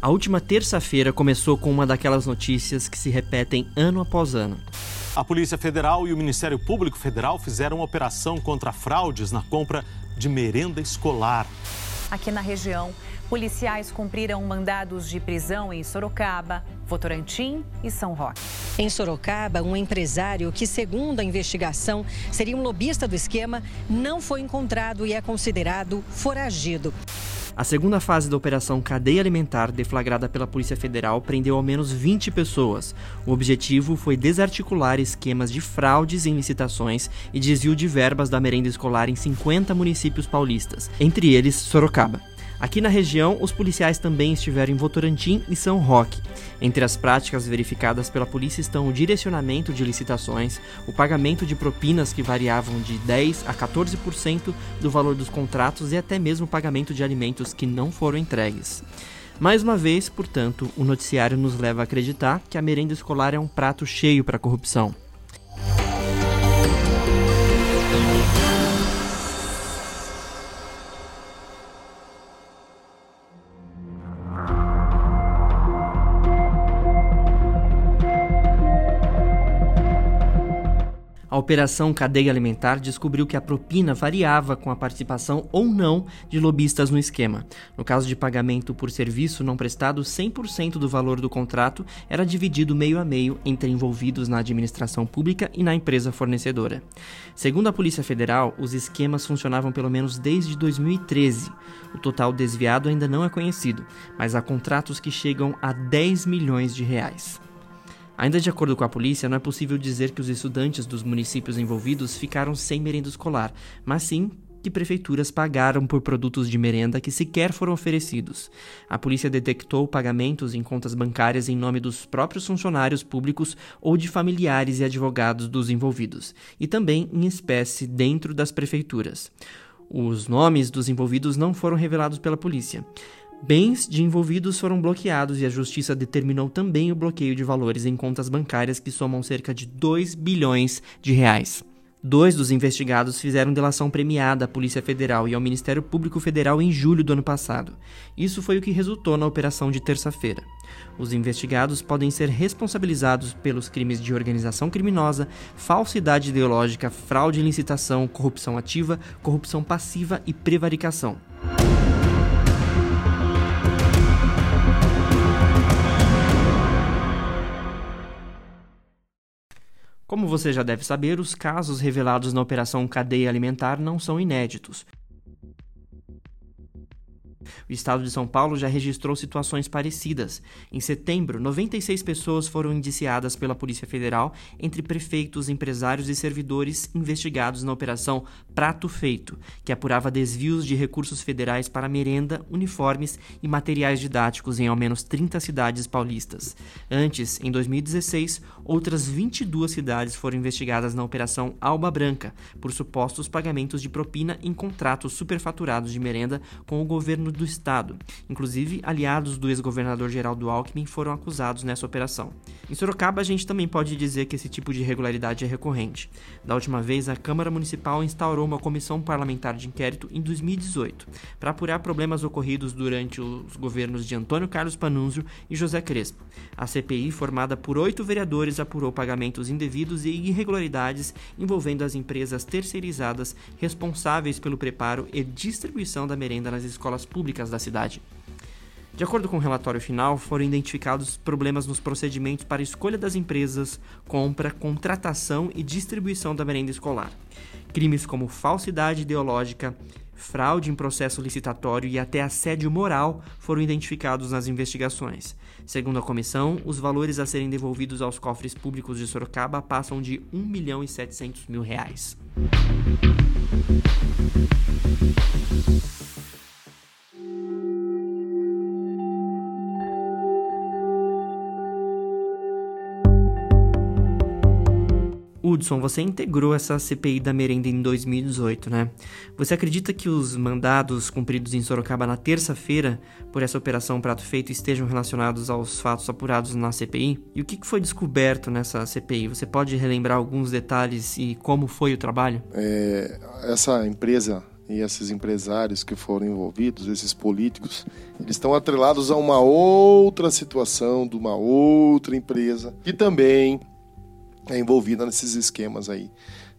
A última terça-feira começou com uma daquelas notícias que se repetem ano após ano. A Polícia Federal e o Ministério Público Federal fizeram uma operação contra fraudes na compra de merenda escolar. Aqui na região, policiais cumpriram mandados de prisão em Sorocaba, Votorantim e São Roque. Em Sorocaba, um empresário que, segundo a investigação, seria um lobista do esquema, não foi encontrado e é considerado foragido. A segunda fase da Operação Cadeia Alimentar, deflagrada pela Polícia Federal, prendeu ao menos 20 pessoas. O objetivo foi desarticular esquemas de fraudes em licitações e desvio de verbas da merenda escolar em 50 municípios paulistas, entre eles Sorocaba. Aqui na região, os policiais também estiveram em Votorantim e São Roque. Entre as práticas verificadas pela polícia estão o direcionamento de licitações, o pagamento de propinas que variavam de 10 a 14% do valor dos contratos e até mesmo o pagamento de alimentos que não foram entregues. Mais uma vez, portanto, o noticiário nos leva a acreditar que a merenda escolar é um prato cheio para a corrupção. A Operação Cadeia Alimentar descobriu que a propina variava com a participação ou não de lobistas no esquema. No caso de pagamento por serviço não prestado, 100% do valor do contrato era dividido meio a meio entre envolvidos na administração pública e na empresa fornecedora. Segundo a Polícia Federal, os esquemas funcionavam pelo menos desde 2013. O total desviado ainda não é conhecido, mas há contratos que chegam a 10 milhões de reais. Ainda de acordo com a polícia, não é possível dizer que os estudantes dos municípios envolvidos ficaram sem merenda escolar, mas sim que prefeituras pagaram por produtos de merenda que sequer foram oferecidos. A polícia detectou pagamentos em contas bancárias em nome dos próprios funcionários públicos ou de familiares e advogados dos envolvidos, e também em espécie dentro das prefeituras. Os nomes dos envolvidos não foram revelados pela polícia. Bens de envolvidos foram bloqueados e a justiça determinou também o bloqueio de valores em contas bancárias que somam cerca de 2 bilhões de reais. Dois dos investigados fizeram delação premiada à Polícia Federal e ao Ministério Público Federal em julho do ano passado. Isso foi o que resultou na operação de terça-feira. Os investigados podem ser responsabilizados pelos crimes de organização criminosa, falsidade ideológica, fraude em licitação, corrupção ativa, corrupção passiva e prevaricação. Como você já deve saber, os casos revelados na Operação Cadeia Alimentar não são inéditos. O estado de São Paulo já registrou situações parecidas. Em setembro, 96 pessoas foram indiciadas pela Polícia Federal, entre prefeitos, empresários e servidores investigados na Operação Prato Feito, que apurava desvios de recursos federais para merenda, uniformes e materiais didáticos em ao menos 30 cidades paulistas. Antes, em 2016, outras 22 cidades foram investigadas na Operação Alba Branca por supostos pagamentos de propina em contratos superfaturados de merenda com o governo do Estado. Inclusive, aliados do ex-governador Geraldo Alckmin foram acusados nessa operação. Em Sorocaba, a gente também pode dizer que esse tipo de irregularidade é recorrente. Da última vez, a Câmara Municipal instaurou uma comissão parlamentar de inquérito em 2018 para apurar problemas ocorridos durante os governos de Antônio Carlos Panunzio e José Crespo. A CPI, formada por oito vereadores, apurou pagamentos indevidos e irregularidades envolvendo as empresas terceirizadas responsáveis pelo preparo e distribuição da merenda nas escolas públicas da cidade. De acordo com o relatório final, foram identificados problemas nos procedimentos para escolha das empresas, compra, contratação e distribuição da merenda escolar. Crimes como falsidade ideológica, fraude em processo licitatório e até assédio moral foram identificados nas investigações. Segundo a comissão, os valores a serem devolvidos aos cofres públicos de Sorocaba passam de 1 milhão e 700 mil reais. Hudson, você integrou essa CPI da merenda em 2018, né? Você acredita que os mandados cumpridos em Sorocaba na terça-feira por essa operação Prato Feito estejam relacionados aos fatos apurados na CPI? E o que foi descoberto nessa CPI? Você pode relembrar alguns detalhes e como foi o trabalho? É, essa empresa e esses empresários que foram envolvidos, esses políticos, eles estão atrelados a uma outra situação de uma outra empresa que também é envolvida nesses esquemas aí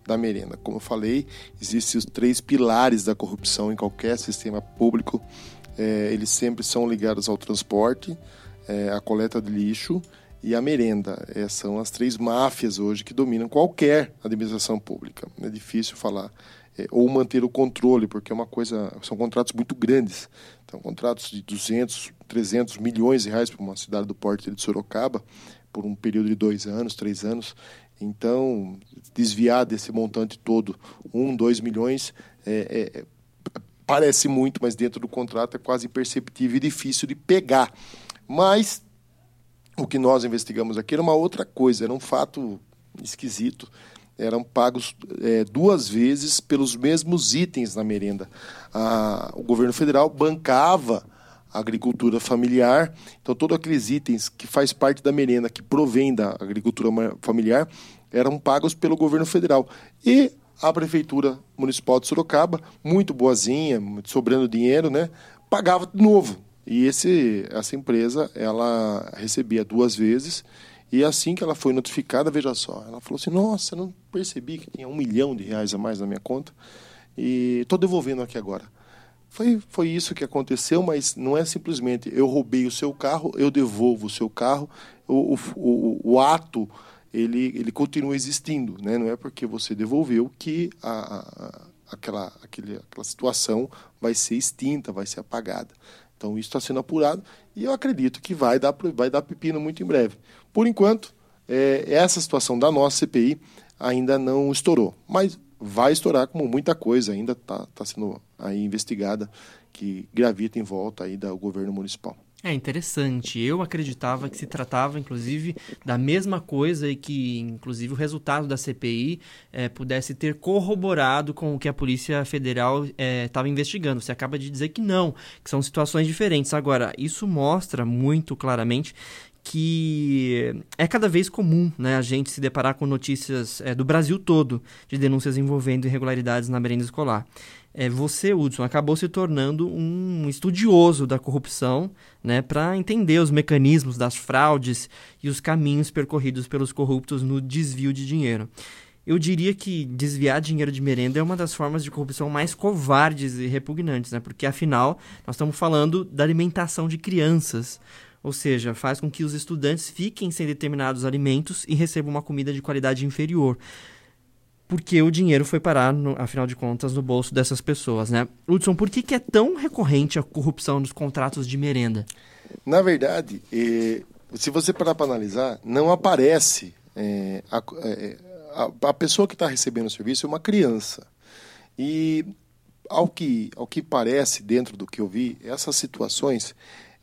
da merenda. Como eu falei, existem os três pilares da corrupção em qualquer sistema público. É, eles sempre são ligados ao transporte, é, à coleta de lixo e a merenda. É, são as três máfias hoje que dominam qualquer administração pública. É difícil falar é, ou manter o controle, porque é uma coisa, são contratos muito grandes. Então, contratos de 200, 300 milhões de reais para uma cidade do porte de Sorocaba, por um período de dois anos, três anos. Então, desviar desse montante todo, um, dois milhões, é, é, parece muito, mas dentro do contrato é quase imperceptível e difícil de pegar. Mas o que nós investigamos aqui era uma outra coisa, era um fato esquisito eram pagos é, duas vezes pelos mesmos itens na merenda. A, o governo federal bancava agricultura familiar, então todos aqueles itens que faz parte da merenda, que provém da agricultura familiar, eram pagos pelo governo federal. E a prefeitura municipal de Sorocaba, muito boazinha, sobrando dinheiro, né, pagava de novo. E esse, essa empresa, ela recebia duas vezes e assim que ela foi notificada, veja só, ela falou assim: Nossa, não percebi que tinha um milhão de reais a mais na minha conta e estou devolvendo aqui agora. Foi, foi isso que aconteceu, mas não é simplesmente eu roubei o seu carro, eu devolvo o seu carro. O, o, o, o ato ele, ele continua existindo, né? não é porque você devolveu que a, a, aquela, aquele, aquela situação vai ser extinta, vai ser apagada. Então isso está sendo apurado e eu acredito que vai dar, vai dar pepino muito em breve. Por enquanto, é, essa situação da nossa CPI ainda não estourou, mas vai estourar como muita coisa ainda está tá sendo aí investigada que gravita em volta aí do governo municipal. É interessante. Eu acreditava que se tratava, inclusive, da mesma coisa e que, inclusive, o resultado da CPI é, pudesse ter corroborado com o que a Polícia Federal estava é, investigando. Você acaba de dizer que não, que são situações diferentes. Agora, isso mostra muito claramente que é cada vez comum né, a gente se deparar com notícias é, do Brasil todo de denúncias envolvendo irregularidades na merenda escolar. É, você, Hudson, acabou se tornando um estudioso da corrupção né, para entender os mecanismos das fraudes e os caminhos percorridos pelos corruptos no desvio de dinheiro. Eu diria que desviar dinheiro de merenda é uma das formas de corrupção mais covardes e repugnantes, né? porque afinal nós estamos falando da alimentação de crianças ou seja, faz com que os estudantes fiquem sem determinados alimentos e recebam uma comida de qualidade inferior. Porque o dinheiro foi parar, no, afinal de contas, no bolso dessas pessoas, né? Hudson, por que, que é tão recorrente a corrupção nos contratos de merenda? Na verdade, eh, se você parar para analisar, não aparece eh, a, eh, a, a, pessoa que está recebendo o serviço é uma criança. E ao que, ao que parece, dentro do que eu vi, essas situações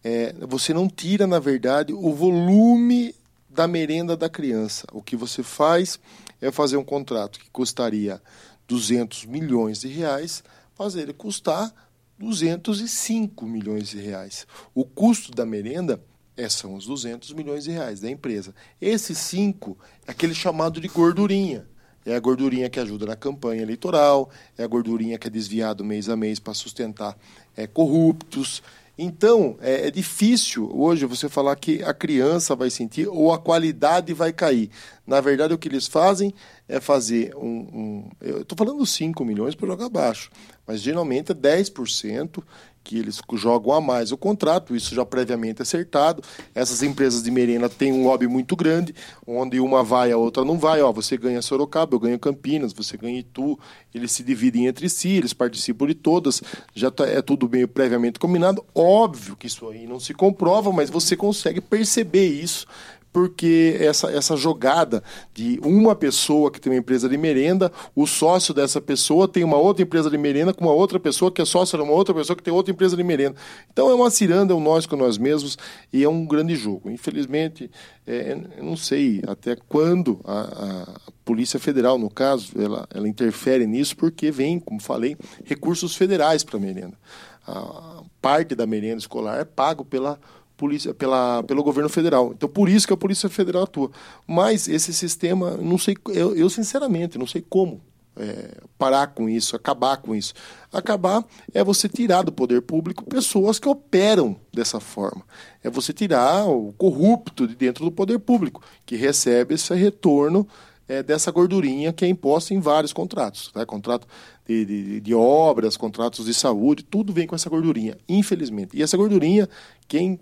é, você não tira, na verdade, o volume da merenda da criança. O que você faz é fazer um contrato que custaria 200 milhões de reais, fazer ele custar 205 milhões de reais. O custo da merenda é, são os 200 milhões de reais da empresa. Esses 5 é aquele chamado de gordurinha. É a gordurinha que ajuda na campanha eleitoral, é a gordurinha que é desviado mês a mês para sustentar é, corruptos, então, é, é, difícil hoje você falar que a criança vai sentir ou a qualidade vai cair. Na verdade, o que eles fazem é fazer um. um eu estou falando 5 milhões para jogar baixo, mas geralmente é 10% que eles jogam a mais o contrato, isso já previamente acertado. Essas empresas de merenda têm um lobby muito grande, onde uma vai, a outra não vai. Ó, você ganha Sorocaba, eu ganho Campinas, você ganha Itu, eles se dividem entre si, eles participam de todas, já tá, é tudo meio previamente combinado. Óbvio que isso aí não se comprova, mas você consegue perceber isso porque essa, essa jogada de uma pessoa que tem uma empresa de merenda, o sócio dessa pessoa tem uma outra empresa de merenda com uma outra pessoa que é sócio de uma outra pessoa que tem outra empresa de merenda. Então é uma ciranda, é um nós com nós mesmos e é um grande jogo. Infelizmente, é, não sei até quando a, a Polícia Federal, no caso, ela, ela interfere nisso porque vem, como falei, recursos federais para a merenda. A parte da merenda escolar é pago pela polícia, pela, pelo governo federal. Então, por isso que a Polícia Federal atua. Mas esse sistema, não sei, eu, eu sinceramente não sei como é, parar com isso, acabar com isso. Acabar é você tirar do poder público pessoas que operam dessa forma. É você tirar o corrupto de dentro do poder público, que recebe esse retorno é, dessa gordurinha que é imposta em vários contratos. Tá? Contrato de, de, de, obras, contratos de saúde, tudo vem com essa gordurinha, infelizmente. E essa gordurinha, quem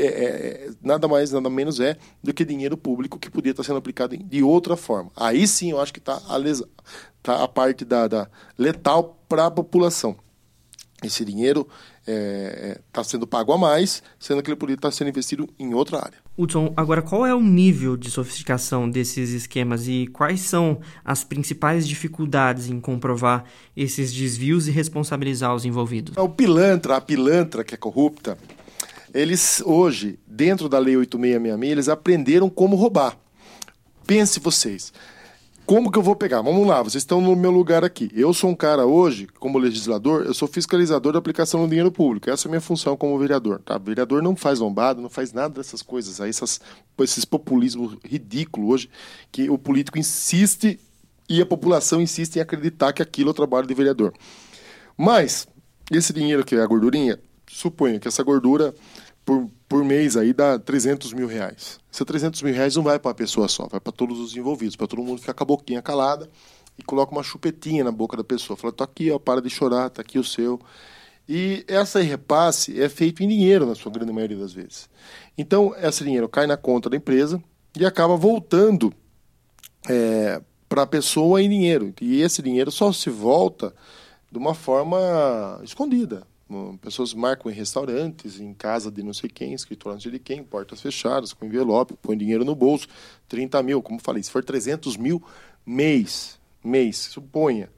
é, é, nada mais, nada menos é do que dinheiro público que podia estar sendo aplicado de outra forma. Aí sim eu acho que está a, tá a parte da, da letal para a população. Esse dinheiro está é, é, sendo pago a mais, sendo que ele poderia estar sendo investido em outra área. Hudson, agora qual é o nível de sofisticação desses esquemas e quais são as principais dificuldades em comprovar esses desvios e responsabilizar os envolvidos? O pilantra, a pilantra que é corrupta, eles hoje, dentro da Lei 8666, eles aprenderam como roubar. Pense vocês. Como que eu vou pegar? Vamos lá, vocês estão no meu lugar aqui. Eu sou um cara hoje, como legislador, eu sou fiscalizador da aplicação do dinheiro público. Essa é a minha função como vereador. Tá? O vereador não faz lombado, não faz nada dessas coisas aí, essas, esses populismos ridículos hoje, que o político insiste e a população insiste em acreditar que aquilo é o trabalho de vereador. Mas, esse dinheiro que é a gordurinha, suponha que essa gordura por, por mês aí dá 300 mil reais. Esses 300 mil reais não vai para uma pessoa só, vai para todos os envolvidos, para todo mundo ficar com a boquinha calada e coloca uma chupetinha na boca da pessoa. Fala, tô aqui, ó, para de chorar, tá aqui o seu. E essa repasse é feito em dinheiro, na sua grande maioria das vezes. Então, esse dinheiro cai na conta da empresa e acaba voltando é, para a pessoa em dinheiro. E esse dinheiro só se volta de uma forma escondida. Pessoas marcam em restaurantes, em casa de não sei quem, escritório de quem, portas fechadas, com envelope, põe dinheiro no bolso, 30 mil, como falei, se for 300 mil mês, mês, suponha,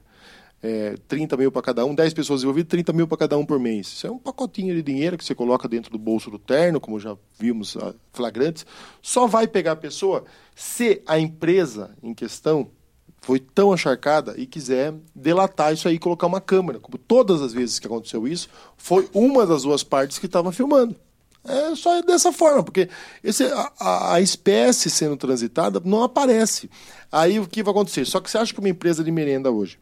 é, 30 mil para cada um, 10 pessoas envolvidas, 30 mil para cada um por mês. Isso é um pacotinho de dinheiro que você coloca dentro do bolso do terno, como já vimos ah, flagrantes. Só vai pegar a pessoa se a empresa em questão foi tão encharcada e quiser delatar isso aí e colocar uma câmera. Como todas as vezes que aconteceu isso, foi uma das duas partes que estava filmando. É só dessa forma, porque esse, a, a, espécie sendo transitada não aparece. Aí o que vai acontecer? Só que você acha que uma empresa de merenda hoje,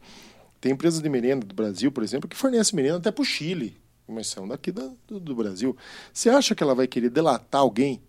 tem empresas de merenda do Brasil, por exemplo, que fornece merenda até para o Chile, mas são daqui do, do Brasil. Você acha que ela vai querer delatar alguém,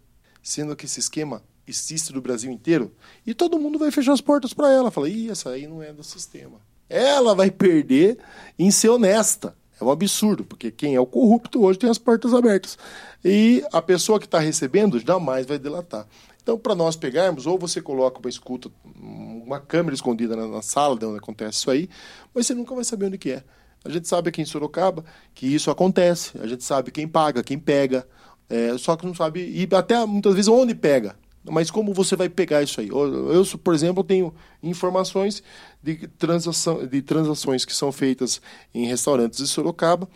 sendo que esse esquema existe do Brasil inteiro, e todo mundo vai fechar as portas para ela. Fala, ih, essa aí não é do sistema. Ela vai perder em ser honesta. É um absurdo, porque quem é o corrupto hoje tem as portas abertas. E a pessoa que está recebendo jamais vai delatar. Então, para nós pegarmos, ou você coloca uma escuta, uma câmera escondida na, na sala de onde acontece isso aí, mas você nunca vai saber onde que é. A gente sabe aqui em Sorocaba que isso acontece. A gente sabe quem paga, quem pega. É, só que não sabe, e até muitas vezes onde pega. Mas como você vai pegar isso aí? Eu, por exemplo, tenho informações de, transação, de transações que são feitas em restaurantes de Sorocaba,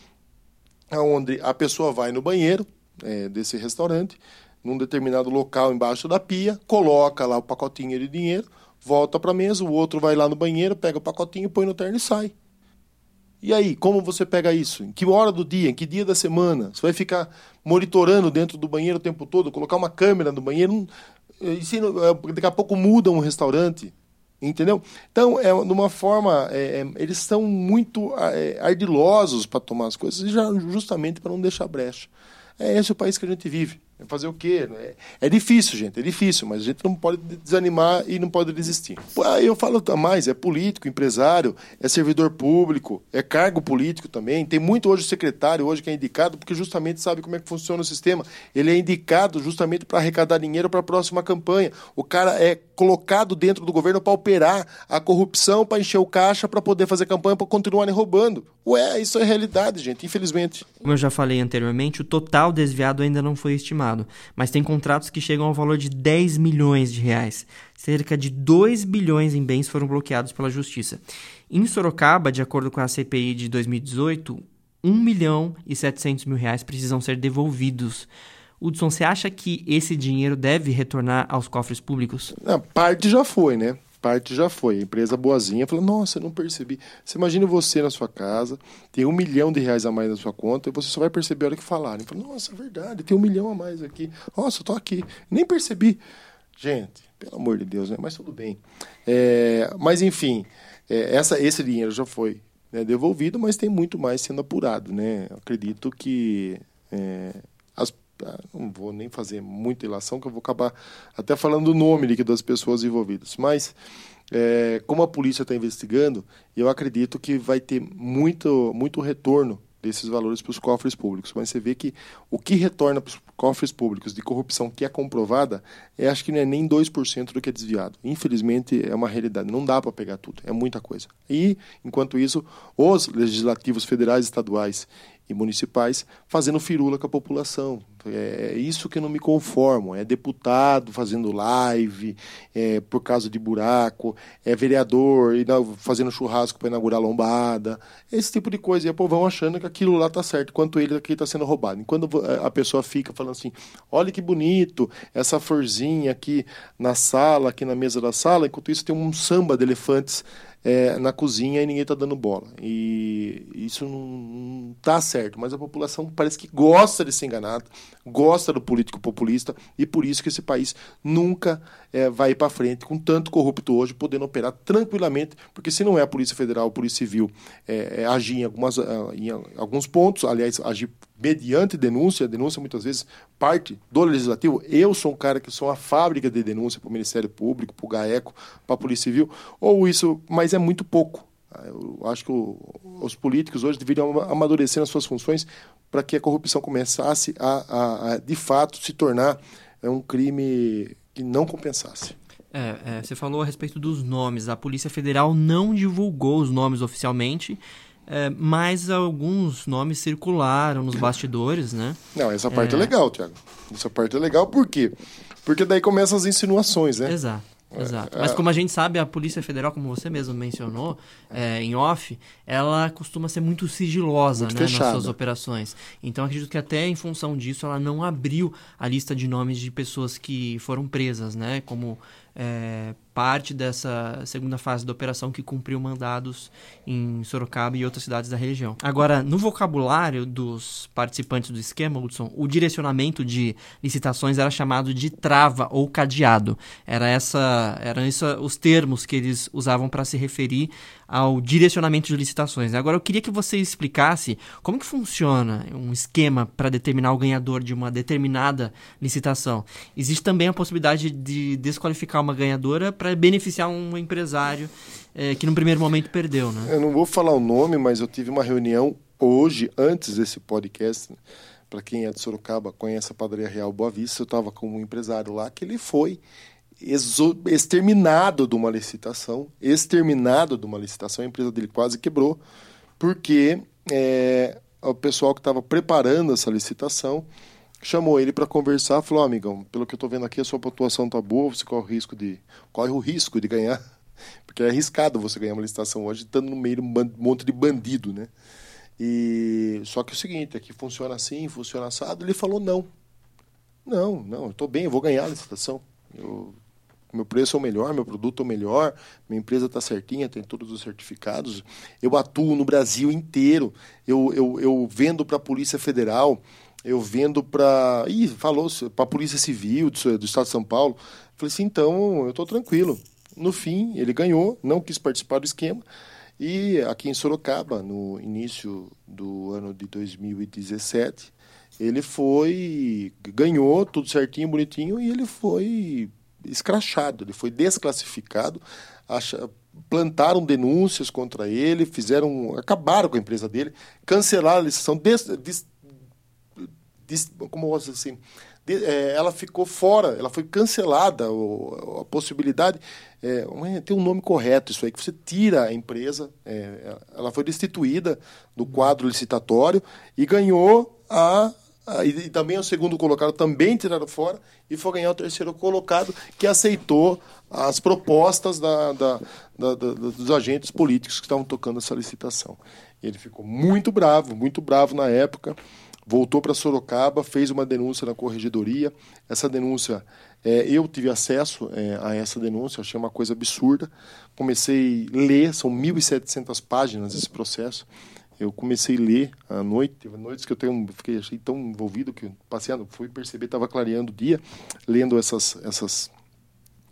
onde a pessoa vai no banheiro é, desse restaurante, num determinado local embaixo da pia, coloca lá o pacotinho de dinheiro, volta para a mesa, o outro vai lá no banheiro, pega o pacotinho, põe no terno e sai. E aí, como você pega isso? Em que hora do dia? Em que dia da semana? Você vai ficar monitorando dentro do banheiro o tempo todo, colocar uma câmera no banheiro? É, daqui a pouco muda um restaurante, entendeu? Então, é uma forma, é, é, eles são muito é, ardilosos para tomar as coisas, já, justamente para não deixar brecha. É esse o país que a gente vive. Fazer o quê? É, é difícil, gente, é difícil, mas a gente não pode desanimar e não pode desistir. Eu falo mais, é político, empresário, é servidor público, é cargo político também. Tem muito hoje secretário hoje que é indicado porque justamente sabe como é que funciona o sistema. Ele é indicado justamente para arrecadar dinheiro para a próxima campanha. O cara é colocado dentro do governo para operar a corrupção, para encher o caixa, para poder fazer campanha, para continuarem roubando. Ué, isso é realidade, gente, infelizmente. Como eu já falei anteriormente, o total desviado ainda não foi estimado, mas tem contratos que chegam ao valor de 10 milhões de reais. Cerca de 2 bilhões em bens foram bloqueados pela justiça. Em Sorocaba, de acordo com a CPI de 2018, 1 milhão e 700 mil reais precisam ser devolvidos. Hudson, você acha que esse dinheiro deve retornar aos cofres públicos? A parte já foi, né? Parte já foi. A empresa boazinha falou: Nossa, não percebi. Você imagina você na sua casa, tem um milhão de reais a mais na sua conta, e você só vai perceber a hora que falarem. Fala, Nossa, é verdade, tem um milhão a mais aqui. Nossa, eu tô aqui. Nem percebi. Gente, pelo amor de Deus, né? Mas tudo bem. É, mas enfim, é, essa, esse dinheiro já foi né, devolvido, mas tem muito mais sendo apurado. Né? acredito que é, não vou nem fazer muita ilação, que eu vou acabar até falando o nome das pessoas envolvidas. Mas, é, como a polícia está investigando, eu acredito que vai ter muito, muito retorno desses valores para os cofres públicos. Mas você vê que o que retorna para os cofres públicos de corrupção que é comprovada, é, acho que não é nem 2% do que é desviado. Infelizmente, é uma realidade. Não dá para pegar tudo. É muita coisa. E, enquanto isso, os legislativos federais, estaduais e municipais fazendo firula com a população. É isso que eu não me conformo. É deputado fazendo live é, por causa de buraco, é vereador fazendo churrasco para inaugurar lombada, esse tipo de coisa. E o povão achando que aquilo lá está certo, enquanto ele aqui está sendo roubado. Enquanto a pessoa fica falando assim: olha que bonito, essa florzinha aqui na sala, aqui na mesa da sala, enquanto isso tem um samba de elefantes é, na cozinha e ninguém está dando bola. E isso não está certo, mas a população parece que gosta de ser enganada, gosta do político populista e por isso que esse país nunca é, vai para frente com tanto corrupto hoje, podendo operar tranquilamente, porque se não é a Polícia Federal, a Polícia Civil é, é agir em, algumas, em alguns pontos, aliás, agir mediante denúncia, denúncia muitas vezes parte do legislativo. Eu sou um cara que sou uma fábrica de denúncia para o Ministério Público, para o GAECO, para a Polícia Civil, ou isso, mas é muito pouco. Eu acho que o, os políticos hoje deveriam amadurecer nas suas funções para que a corrupção começasse a, a, a, de fato, se tornar é, um crime que não compensasse. É, é, você falou a respeito dos nomes. A Polícia Federal não divulgou os nomes oficialmente, é, mas alguns nomes circularam nos bastidores, né? Não, essa parte é, é legal, Tiago. Essa parte é legal por quê? Porque daí começam as insinuações, né? Exato. Exato. Mas como a gente sabe, a Polícia Federal, como você mesmo mencionou é, em off, ela costuma ser muito sigilosa muito né, nas suas operações. Então acredito que até em função disso ela não abriu a lista de nomes de pessoas que foram presas, né? Como é, parte dessa segunda fase da operação que cumpriu mandados em Sorocaba e outras cidades da região. Agora, no vocabulário dos participantes do esquema, Hudson, o direcionamento de licitações era chamado de trava ou cadeado. Era essa, eram isso, os termos que eles usavam para se referir ao direcionamento de licitações. Agora, eu queria que você explicasse como que funciona um esquema para determinar o ganhador de uma determinada licitação. Existe também a possibilidade de desqualificar uma ganhadora para beneficiar um empresário é, que no primeiro momento perdeu, né? Eu não vou falar o nome, mas eu tive uma reunião hoje, antes desse podcast, né? para quem é de Sorocaba, conhece a Padaria Real Boa Vista, eu estava com um empresário lá que ele foi exterminado de uma licitação, exterminado de uma licitação, a empresa dele quase quebrou, porque é, o pessoal que estava preparando essa licitação chamou ele para conversar, falou: oh, amigão, pelo que eu estou vendo aqui, a sua pontuação tá boa, você corre o risco de corre o risco de ganhar, porque é arriscado você ganhar uma licitação hoje estando no meio de um monte de bandido, né? E só que é o seguinte, aqui funciona assim, funciona assado. Ele falou não, não, não, eu estou bem, eu vou ganhar a licitação. Eu, meu preço é o melhor, meu produto é o melhor, minha empresa está certinha, tem todos os certificados. Eu atuo no Brasil inteiro, eu, eu, eu vendo para a Polícia Federal, eu vendo para. Ih, falou, para a Polícia Civil do, do Estado de São Paulo. Falei assim, então eu estou tranquilo. No fim, ele ganhou, não quis participar do esquema. E aqui em Sorocaba, no início do ano de 2017, ele foi. ganhou tudo certinho, bonitinho, e ele foi escrachado, ele foi desclassificado. Acha, plantaram denúncias contra ele, fizeram. acabaram com a empresa dele, cancelaram a licitação, des, des, como posso dizer assim, de, é, ela ficou fora, ela foi cancelada, o, a possibilidade, é, tem um nome correto isso aí, que você tira a empresa, é, ela foi destituída do quadro licitatório e ganhou a, a e, e, também o segundo colocado também tiraram fora e foi ganhar o terceiro colocado que aceitou as propostas da, da, da dos agentes políticos que estavam tocando essa licitação. Ele ficou muito bravo, muito bravo na época voltou para Sorocaba, fez uma denúncia na corregedoria. Essa denúncia, é, eu tive acesso é, a essa denúncia, achei uma coisa absurda. Comecei a ler, são 1.700 páginas esse processo. Eu comecei a ler à noite, teve noites que eu tenho, fiquei achei tão envolvido que passeando, fui perceber, estava clareando o dia, lendo essas, essas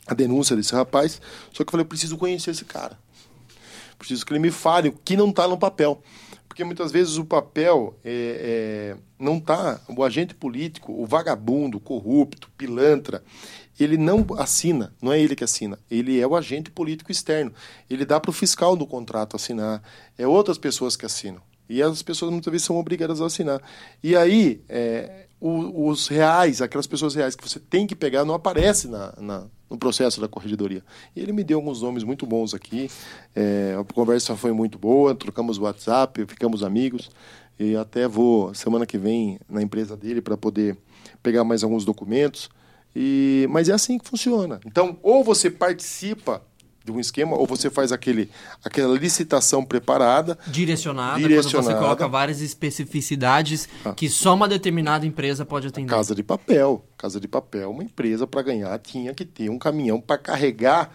a denúncia desse rapaz. Só que eu falei, eu preciso conhecer esse cara. Preciso que ele me fale o que não está no papel. Porque muitas vezes o papel é, é, não está. O agente político, o vagabundo, corrupto, pilantra, ele não assina, não é ele que assina, ele é o agente político externo. Ele dá para o fiscal do contrato assinar, é outras pessoas que assinam. E as pessoas muitas vezes são obrigadas a assinar. E aí, é, o, os reais, aquelas pessoas reais que você tem que pegar, não aparece na, na, no processo da corregedoria. E ele me deu alguns nomes muito bons aqui. É, a conversa foi muito boa, trocamos WhatsApp, ficamos amigos. E até vou semana que vem na empresa dele para poder pegar mais alguns documentos. E, mas é assim que funciona. Então, ou você participa de um esquema, ou você faz aquele, aquela licitação preparada. Direcionada, direcionada. quando você coloca várias especificidades ah. que só uma determinada empresa pode atender. Casa de papel. Casa de papel, uma empresa para ganhar tinha que ter um caminhão para carregar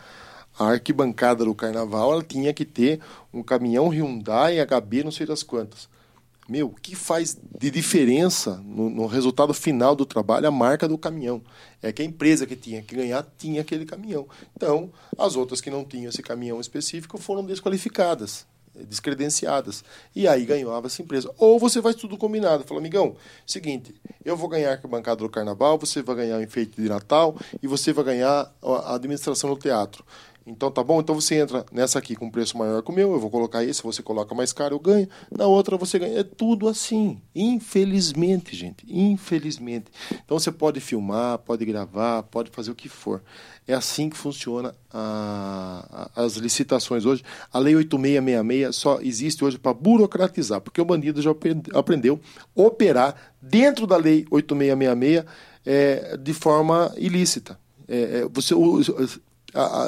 a arquibancada do carnaval, ela tinha que ter um caminhão Hyundai HB, não sei das quantas. Meu, o que faz de diferença no, no, resultado final do trabalho a marca do caminhão? É que a empresa que tinha que ganhar tinha aquele caminhão. Então, as outras que não tinham esse caminhão específico foram desqualificadas, descredenciadas. E aí ganhava essa empresa. Ou você faz tudo combinado. Fala, amigão, seguinte, eu vou ganhar a bancada do carnaval, você vai ganhar o enfeite de Natal e você vai ganhar a administração do teatro. Então tá bom, então você entra nessa aqui com preço maior que o meu, eu vou colocar esse, você coloca mais caro, eu ganho. Na outra você ganha. É tudo assim. Infelizmente, gente. Infelizmente. Então você pode filmar, pode gravar, pode fazer o que for. É assim que funciona a, a, as licitações hoje. A Lei 8666 só existe hoje para burocratizar, porque o bandido já aprendeu operar dentro da Lei 8666 é, de forma ilícita. É, é você, o,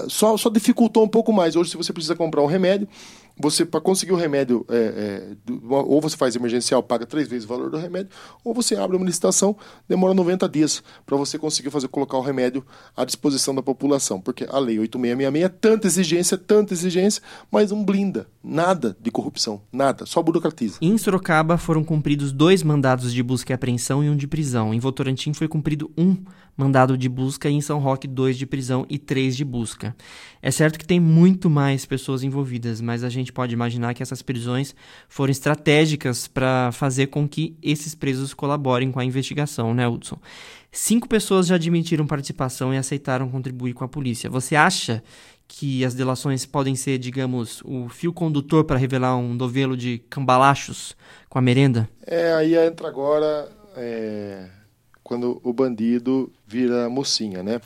só, só dificultou um pouco mais. Hoje, se você precisa comprar um remédio, você para conseguir o remédio, é, é, ou você faz emergencial, paga três vezes o valor do remédio, ou você abre uma licitação, demora 90 dias para você conseguir fazer colocar o remédio à disposição da população. Porque a lei 8666 é tanta exigência, tanta exigência, mas não blinda nada de corrupção, nada, só burocratiza. Em Sorocaba foram cumpridos dois mandados de busca e apreensão e um de prisão. Em Votorantim foi cumprido um mandado de busca e em São Roque dois de prisão e três de busca. É certo que tem muito mais pessoas envolvidas, mas a gente pode imaginar que essas prisões foram estratégicas para fazer com que esses presos colaborem com a investigação, né, Hudson? Cinco pessoas já admitiram participação e aceitaram contribuir com a polícia. Você acha que as delações podem ser, digamos, o fio condutor para revelar um novelo de cambalachos com a merenda? É, aí entra agora é, quando o bandido vira mocinha, né?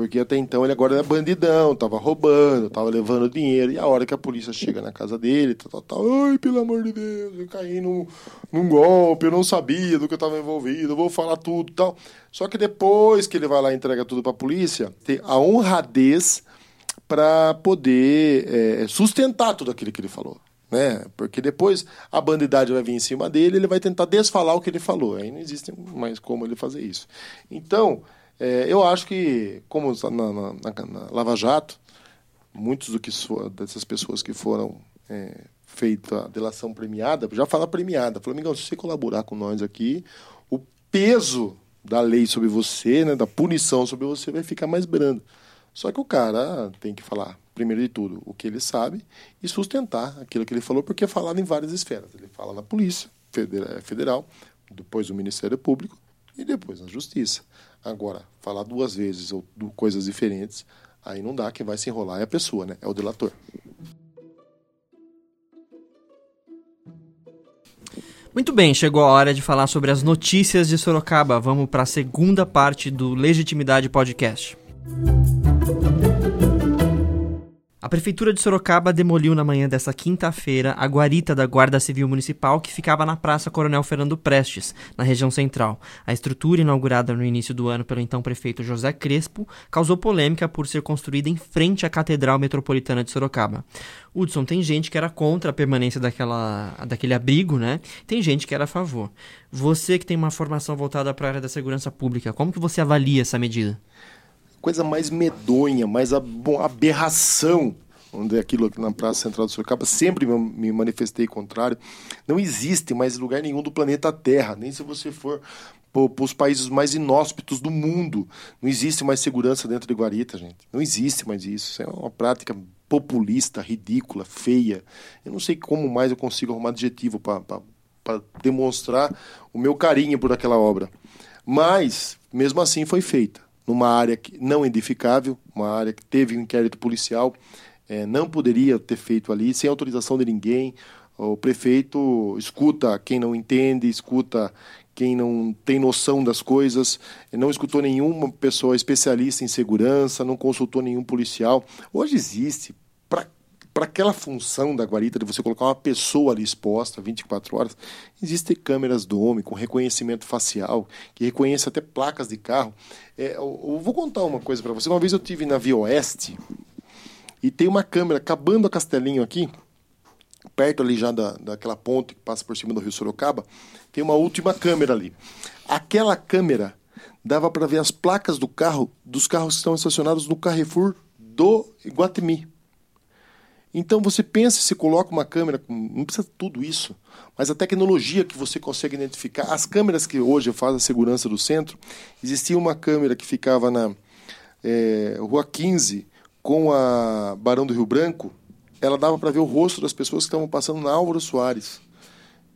Porque até então ele agora é bandidão, tava roubando, tava levando dinheiro. E a hora que a polícia chega na casa dele, tal, tal, tal ai, pelo amor de Deus, eu caí num, num golpe, eu não sabia do que eu tava envolvido, vou falar tudo tal. Só que depois que ele vai lá e entrega tudo pra polícia, tem a honradez para poder é, sustentar tudo aquilo que ele falou né? Porque depois a bandidade vai vir em cima dele, ele vai tentar desfalar o que ele falou. Aí não existe mais como ele fazer isso. Então, é, eu acho que, como na, na, na, Lava Jato, muitos do que dessas pessoas que foram é, feita a delação premiada, já fala premiada, falou, amigão, se você colaborar com nós aqui, o peso da lei sobre você, né, da punição sobre você vai ficar mais brando. Só que o cara tem que falar primeiro de tudo, o que ele sabe e sustentar aquilo que ele falou, porque é falado em várias esferas. Ele fala na polícia federal, depois no Ministério Público e depois na Justiça. Agora, falar duas vezes ou coisas diferentes, aí não dá, quem vai se enrolar é a pessoa, né? É o delator. Muito bem, chegou a hora de falar sobre as notícias de Sorocaba. Vamos para a segunda parte do Legitimidade Podcast. A Prefeitura de Sorocaba demoliu na manhã desta quinta-feira a guarita da Guarda Civil Municipal que ficava na Praça Coronel Fernando Prestes, na região central. A estrutura, inaugurada no início do ano pelo então prefeito José Crespo, causou polêmica por ser construída em frente à Catedral Metropolitana de Sorocaba. Hudson, tem gente que era contra a permanência daquela, daquele abrigo, né? Tem gente que era a favor. Você que tem uma formação voltada para a área da segurança pública, como que você avalia essa medida? Coisa mais medonha, mais aberração onde é aquilo aqui na Praça Central do Sorocaba, sempre me manifestei contrário. Não existe mais lugar nenhum do planeta Terra, nem se você for para os países mais inóspitos do mundo. Não existe mais segurança dentro de Guarita, gente. Não existe mais isso. Isso é uma prática populista, ridícula, feia. Eu não sei como mais eu consigo arrumar adjetivo para demonstrar o meu carinho por aquela obra. Mas, mesmo assim, foi feita numa área que não edificável, uma área que teve um inquérito policial, é, não poderia ter feito ali sem autorização de ninguém. O prefeito escuta quem não entende, escuta quem não tem noção das coisas, não escutou nenhuma pessoa especialista em segurança, não consultou nenhum policial. Hoje existe, para aquela função da guarita de você colocar uma pessoa ali exposta 24 horas, existem câmeras Dome com reconhecimento facial, que reconhece até placas de carro. É, eu, eu, vou contar uma coisa para você. Uma vez eu tive na Via Oeste e tem uma câmera acabando a Castelinho aqui, perto ali já da, daquela ponte que passa por cima do Rio Sorocaba, tem uma última câmera ali. Aquela câmera dava para ver as placas do carro, dos carros que estão estacionados no Carrefour do Iguatemi. Então você pensa, se coloca uma câmera, não precisa tudo isso, mas a tecnologia que você consegue identificar, as câmeras que hoje fazem a segurança do centro, existia uma câmera que ficava na é, Rua 15 com a Barão do Rio Branco, ela dava para ver o rosto das pessoas que estavam passando na Álvaro Soares.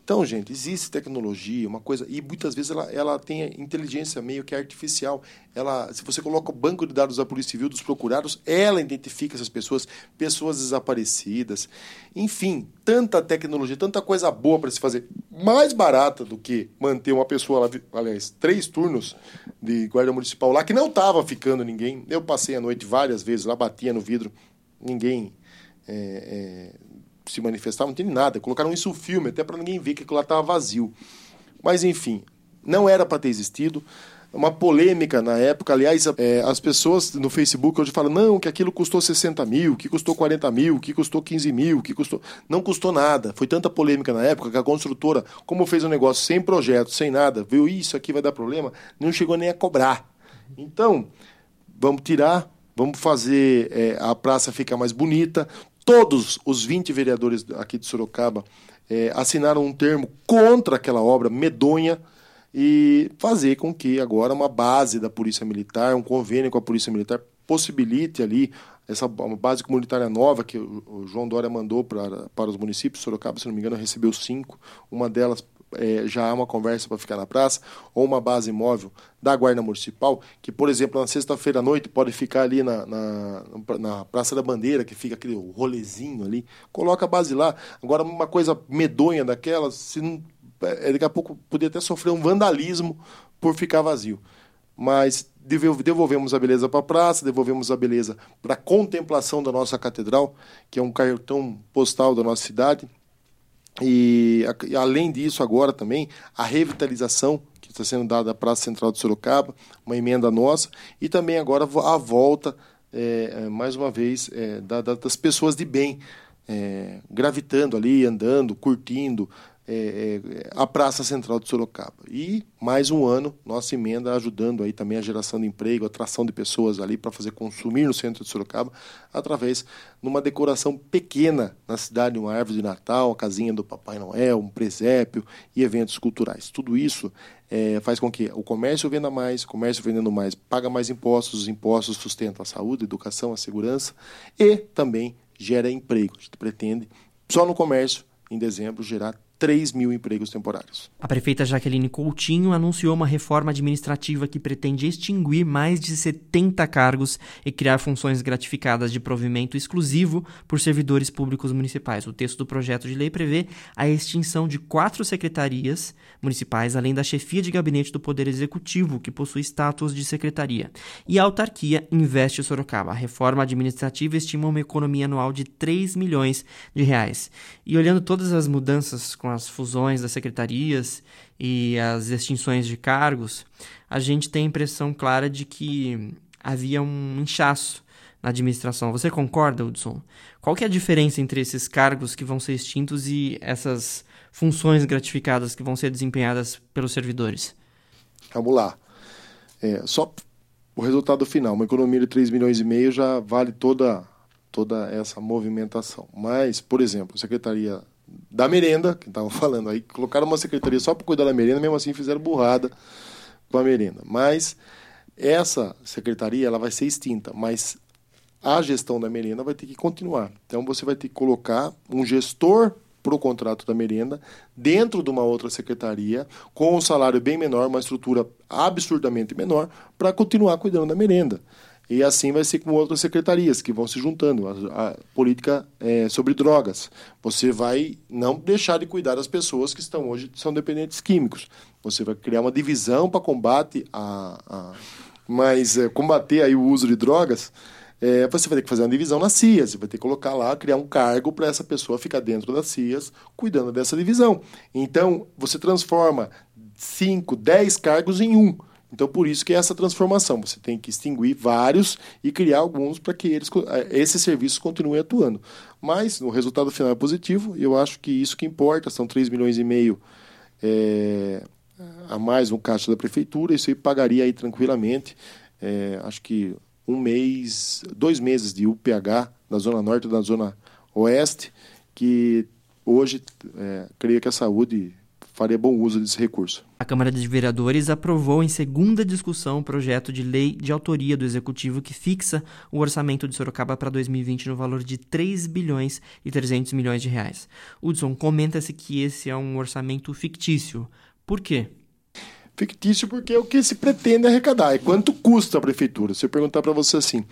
Então, gente, existe tecnologia, uma coisa, e muitas vezes ela, ela tem inteligência meio que artificial. Ela, se você coloca o banco de dados da Polícia Civil dos procurados, ela identifica essas pessoas, pessoas desaparecidas. Enfim, tanta tecnologia, tanta coisa boa para se fazer, mais barata do que manter uma pessoa aliás, três turnos de guarda municipal lá que não estava ficando ninguém. Eu passei a noite várias vezes lá, batia no vidro, ninguém é, é, se manifestavam, não tinha nada. Colocaram isso no filme, até para ninguém ver que aquilo lá estava vazio. Mas, enfim, não era para ter existido. Uma polêmica na época, aliás, é, as pessoas no Facebook hoje falam não, que aquilo custou 60 mil, que custou 40 mil, que custou 15 mil, que custou. Não custou nada. Foi tanta polêmica na época que a construtora, como fez um negócio sem projeto, sem nada, viu isso aqui vai dar problema, não chegou nem a cobrar. Então, vamos tirar, vamos fazer é, a praça ficar mais bonita, todos os 20 vereadores aqui de Sorocaba é, assinaram um termo contra aquela obra medonha e fazer com que agora uma base da Polícia Militar, um convênio com a Polícia Militar, possibilite ali essa base comunitária nova que o João Dória mandou para, para os municípios. Sorocaba, se não me engano, recebeu cinco. Uma delas é, já há uma conversa para ficar na praça, ou uma base móvel da Guarda Municipal, que, por exemplo, na sexta-feira à noite pode ficar ali na, na, na, Praça da Bandeira, que fica aquele rolezinho ali, coloca a base lá. Agora, uma coisa medonha daquela, se não, é, daqui a pouco podia até sofrer um vandalismo por ficar vazio. Mas devolvemos a beleza para a praça, devolvemos a beleza para a contemplação da nossa catedral, que é um cartão postal da nossa cidade, e, além disso, agora também, a revitalização que está sendo dada à Praça Central de Sorocaba, uma emenda nossa, e também agora a volta, é, é, mais uma vez, é, da, das pessoas de bem, é, gravitando ali, andando, curtindo, é, é, a Praça Central de Sorocaba. E mais um ano, nossa emenda ajudando aí também a geração de emprego, atração de pessoas ali para fazer consumir no centro de Sorocaba, através de uma decoração pequena na cidade, uma árvore de Natal, a casinha do Papai Noel, um presépio e eventos culturais. Tudo isso é, faz com que o comércio venda mais, o comércio vendendo mais paga mais impostos, os impostos sustentam a saúde, a educação, a segurança e também gera emprego. A gente pretende, só no comércio, em dezembro, gerar 3 mil empregos temporários. A prefeita Jaqueline Coutinho anunciou uma reforma administrativa que pretende extinguir mais de 70 cargos e criar funções gratificadas de provimento exclusivo por servidores públicos municipais. O texto do projeto de lei prevê a extinção de quatro secretarias municipais, além da chefia de gabinete do Poder Executivo, que possui status de secretaria. E a autarquia investe Sorocaba. A reforma administrativa estima uma economia anual de 3 milhões de reais. E olhando todas as mudanças com as fusões das secretarias e as extinções de cargos, a gente tem a impressão clara de que havia um inchaço na administração. Você concorda, Hudson? Qual que é a diferença entre esses cargos que vão ser extintos e essas funções gratificadas que vão ser desempenhadas pelos servidores? Vamos lá. É, só o resultado final, uma economia de 3 milhões e meio já vale toda toda essa movimentação. Mas, por exemplo, a Secretaria da merenda, que estavam falando aí, colocaram uma secretaria só para cuidar da merenda, mesmo assim fizeram burrada com a merenda. Mas essa secretaria ela vai ser extinta, mas a gestão da merenda vai ter que continuar. Então você vai ter que colocar um gestor para o contrato da merenda dentro de uma outra secretaria com um salário bem menor, uma estrutura absurdamente menor para continuar cuidando da merenda. E assim vai ser com outras secretarias que vão se juntando. A, a política é, sobre drogas. Você vai não deixar de cuidar das pessoas que estão hoje são dependentes químicos. Você vai criar uma divisão para combate a, a mas é, combater aí o uso de drogas. É, você vai ter que fazer uma divisão nas CIAs, você vai ter que colocar lá, criar um cargo para essa pessoa ficar dentro das CIAs, cuidando dessa divisão. Então, você transforma 5, 10 cargos em um. Então, por isso que é essa transformação. Você tem que extinguir vários e criar alguns para que eles, eh, esses serviços continuem atuando. Mas, o resultado final é positivo, e eu acho que isso que importa. São 3 milhões e meio é, a mais no caixa da prefeitura. Isso aí pagaria aí tranquilamente. É, acho que um mês, dois meses de UPH na Zona Norte e na Zona Oeste, que hoje, é, creio que a saúde faria bom uso desse recurso. A Câmara de Vereadores aprovou em segunda discussão o projeto de lei de autoria do Executivo que fixa o orçamento de Sorocaba para 2020 no valor de 3 bilhões e 300 milhões de reais. Hudson, comenta-se que esse é um orçamento fictício. Por quê? Fictício porque é o que se pretende arrecadar, é quanto custa a prefeitura. Se eu perguntar para você assim,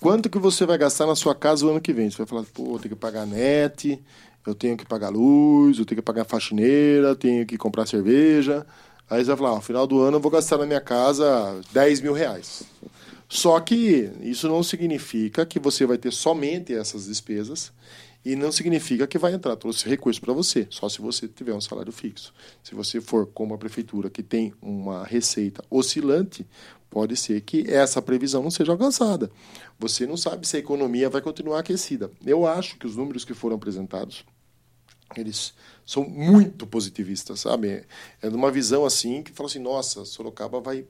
quanto que você vai gastar na sua casa o ano que vem? Você vai falar, pô, tem que pagar net, eu tenho que pagar luz, eu tenho que pagar faxineira, tenho que comprar cerveja. Aí você vai falar, no final do ano eu vou gastar na minha casa 10 mil reais. Só que isso não significa que você vai ter somente essas despesas e não significa que vai entrar todo esse recurso para você, só se você tiver um salário fixo. Se você for como a prefeitura que tem uma receita oscilante, pode ser que essa previsão não seja alcançada. Você não sabe se a economia vai continuar aquecida. Eu acho que os números que foram apresentados eles são muito positivistas, sabe? É numa visão assim que fala assim, nossa, Sorocaba vai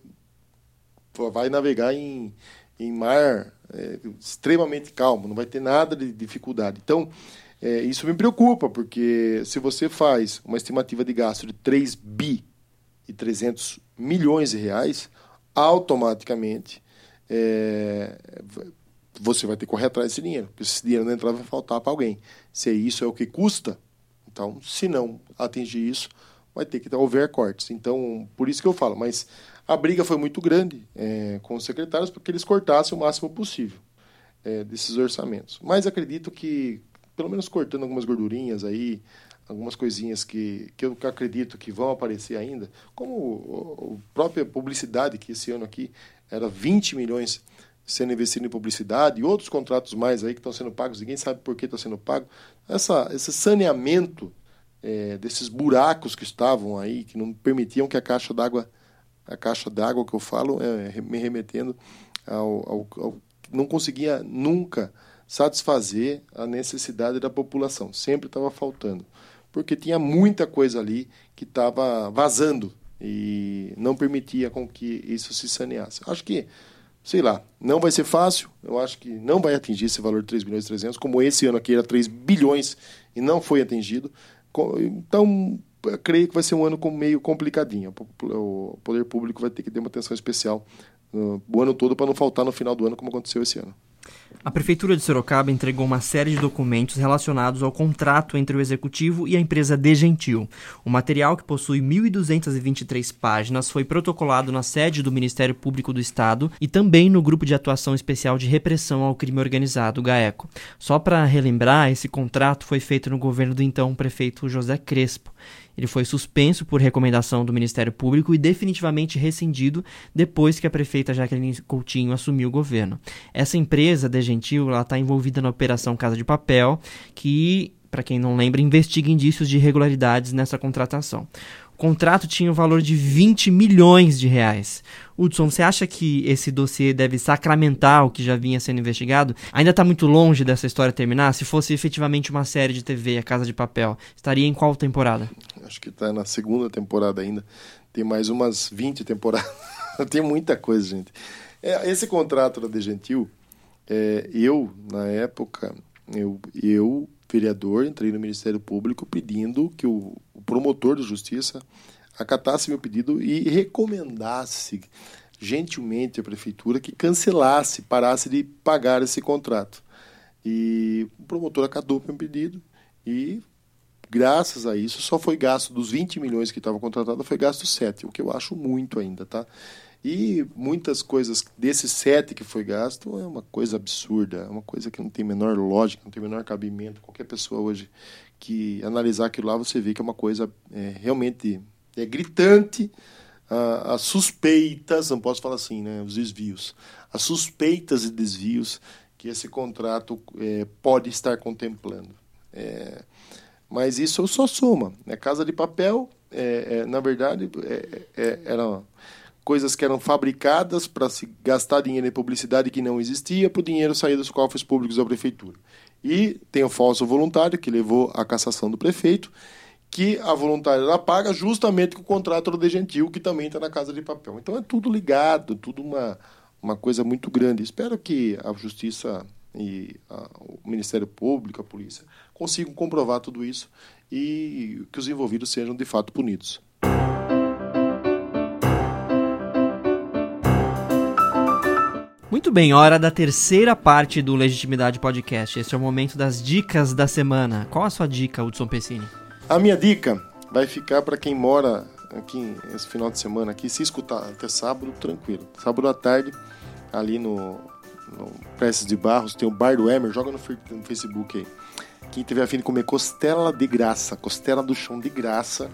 vai navegar em, em mar é, extremamente calmo, não vai ter nada de dificuldade. Então, é, isso me preocupa, porque se você faz uma estimativa de gasto de 3 bi e 300 milhões de reais, automaticamente é, você vai ter que correr atrás desse dinheiro, porque se esse dinheiro não entrar, vai faltar para alguém. Se isso é o que custa, então, se não atingir isso, vai ter que haver cortes. Então, por isso que eu falo, mas a briga foi muito grande é, com os secretários porque eles cortassem o máximo possível é, desses orçamentos. Mas acredito que, pelo menos cortando algumas gordurinhas aí, algumas coisinhas que, que eu acredito que vão aparecer ainda, como a própria publicidade, que esse ano aqui era 20 milhões sendo investido em publicidade e outros contratos mais aí que estão sendo pagos, ninguém sabe por que está sendo pago. Essa, esse saneamento é, desses buracos que estavam aí, que não permitiam que a caixa d'água, a caixa d'água que eu falo, é, me remetendo ao, ao, ao não conseguia nunca satisfazer a necessidade da população, sempre estava faltando, porque tinha muita coisa ali que estava vazando e não permitia com que isso se saneasse. Acho que sei lá, não vai ser fácil. Eu acho que não vai atingir esse valor de 3 bilhões e 300, como esse ano aqui era 3 bilhões e não foi atingido. Então, creio que vai ser um ano meio complicadinho. O poder público vai ter que ter uma atenção especial uh, o ano todo para não faltar no final do ano, como aconteceu esse ano. A Prefeitura de Sorocaba entregou uma série de documentos relacionados ao contrato entre o Executivo e a empresa De Gentil. O material, que possui 1.223 páginas, foi protocolado na sede do Ministério Público do Estado e também no Grupo de Atuação Especial de Repressão ao Crime Organizado, GAECO. Só para relembrar, esse contrato foi feito no governo do então prefeito José Crespo. Ele foi suspenso por recomendação do Ministério Público e definitivamente rescindido depois que a prefeita Jaqueline Coutinho assumiu o governo. Essa empresa, De Gentil, está envolvida na Operação Casa de Papel, que, para quem não lembra, investiga indícios de irregularidades nessa contratação. O contrato tinha o um valor de 20 milhões de reais. Hudson, você acha que esse dossiê deve sacramentar o que já vinha sendo investigado? Ainda está muito longe dessa história terminar? Se fosse efetivamente uma série de TV, A Casa de Papel, estaria em qual temporada? Acho que está na segunda temporada ainda. Tem mais umas 20 temporadas. Tem muita coisa, gente. É, esse contrato da De Gentil, é, eu, na época, eu, eu vereador, entrei no Ministério Público pedindo que o, o promotor de justiça acatasse meu pedido e recomendasse gentilmente a prefeitura que cancelasse, parasse de pagar esse contrato. E o promotor acatou o pedido e graças a isso só foi gasto dos 20 milhões que estavam contratados, foi gasto 7, o que eu acho muito ainda, tá? E muitas coisas desses 7 que foi gasto é uma coisa absurda, é uma coisa que não tem menor lógica, não tem menor cabimento. Qualquer pessoa hoje que analisar aquilo lá, você vê que é uma coisa é, realmente é gritante as suspeitas, não posso falar assim, né, os desvios, as suspeitas e desvios que esse contrato é, pode estar contemplando. É, mas isso eu só soma. Né? Casa de papel, é, é na verdade, é, é, eram coisas que eram fabricadas para se gastar dinheiro em publicidade que não existia, para o dinheiro sair dos cofres públicos da prefeitura. E tem o falso voluntário, que levou à cassação do prefeito, que a voluntária ela paga justamente com o contrato do Gentil, que também está na Casa de Papel. Então é tudo ligado, tudo uma, uma coisa muito grande. Espero que a Justiça e a, o Ministério Público, a Polícia, consigam comprovar tudo isso e que os envolvidos sejam de fato punidos. Muito bem, hora da terceira parte do Legitimidade Podcast. Esse é o momento das dicas da semana. Qual a sua dica, Hudson Pessini? A minha dica vai ficar para quem mora aqui esse final de semana aqui, se escutar até sábado, tranquilo. Sábado à tarde, ali no, no de Barros, tem o Bar do Emer, joga no, no Facebook aí. Quem tiver afim de comer costela de graça, costela do chão de graça,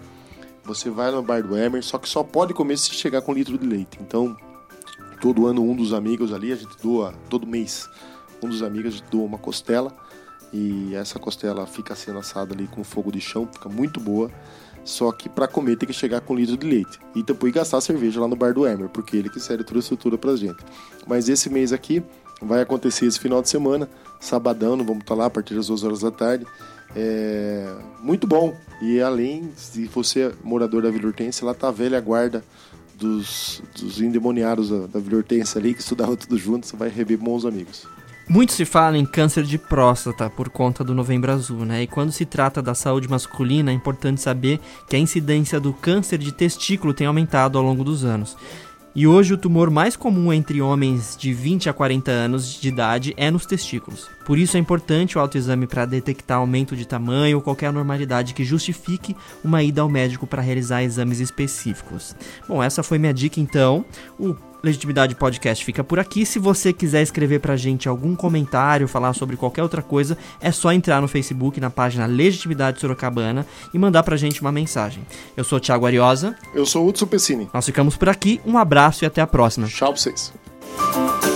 você vai no Bar do Emer, só que só pode comer se chegar com um litro de leite. Então, todo ano um dos amigos ali, a gente doa, todo mês, um dos amigos doa uma costela e essa costela fica sendo assada ali com fogo de chão, fica muito boa. Só que para comer tem que chegar com um litro de leite. E depois gastar cerveja lá no bar do Emer, porque ele que serve toda a estrutura pra gente. Mas esse mês aqui vai acontecer esse final de semana, sabadão, vamos estar tá lá a partir das 2 horas da tarde. É muito bom. E além, se você é morador da Vila Hortência, lá tá a velha guarda dos, dos endemoniados da, da Vila Hortência ali, que estudavam tudo junto, você vai rever bons amigos. Muito se fala em câncer de próstata por conta do Novembro Azul, né? E quando se trata da saúde masculina, é importante saber que a incidência do câncer de testículo tem aumentado ao longo dos anos. E hoje o tumor mais comum entre homens de 20 a 40 anos de idade é nos testículos. Por isso é importante o autoexame para detectar aumento de tamanho ou qualquer anormalidade que justifique uma ida ao médico para realizar exames específicos. Bom, essa foi minha dica então. O Legitimidade Podcast fica por aqui. Se você quiser escrever pra gente algum comentário, falar sobre qualquer outra coisa, é só entrar no Facebook, na página Legitimidade Sorocabana e mandar pra gente uma mensagem. Eu sou o Thiago Ariosa. Eu sou o Hudson Pessini. Nós ficamos por aqui. Um abraço e até a próxima. Tchau pra vocês.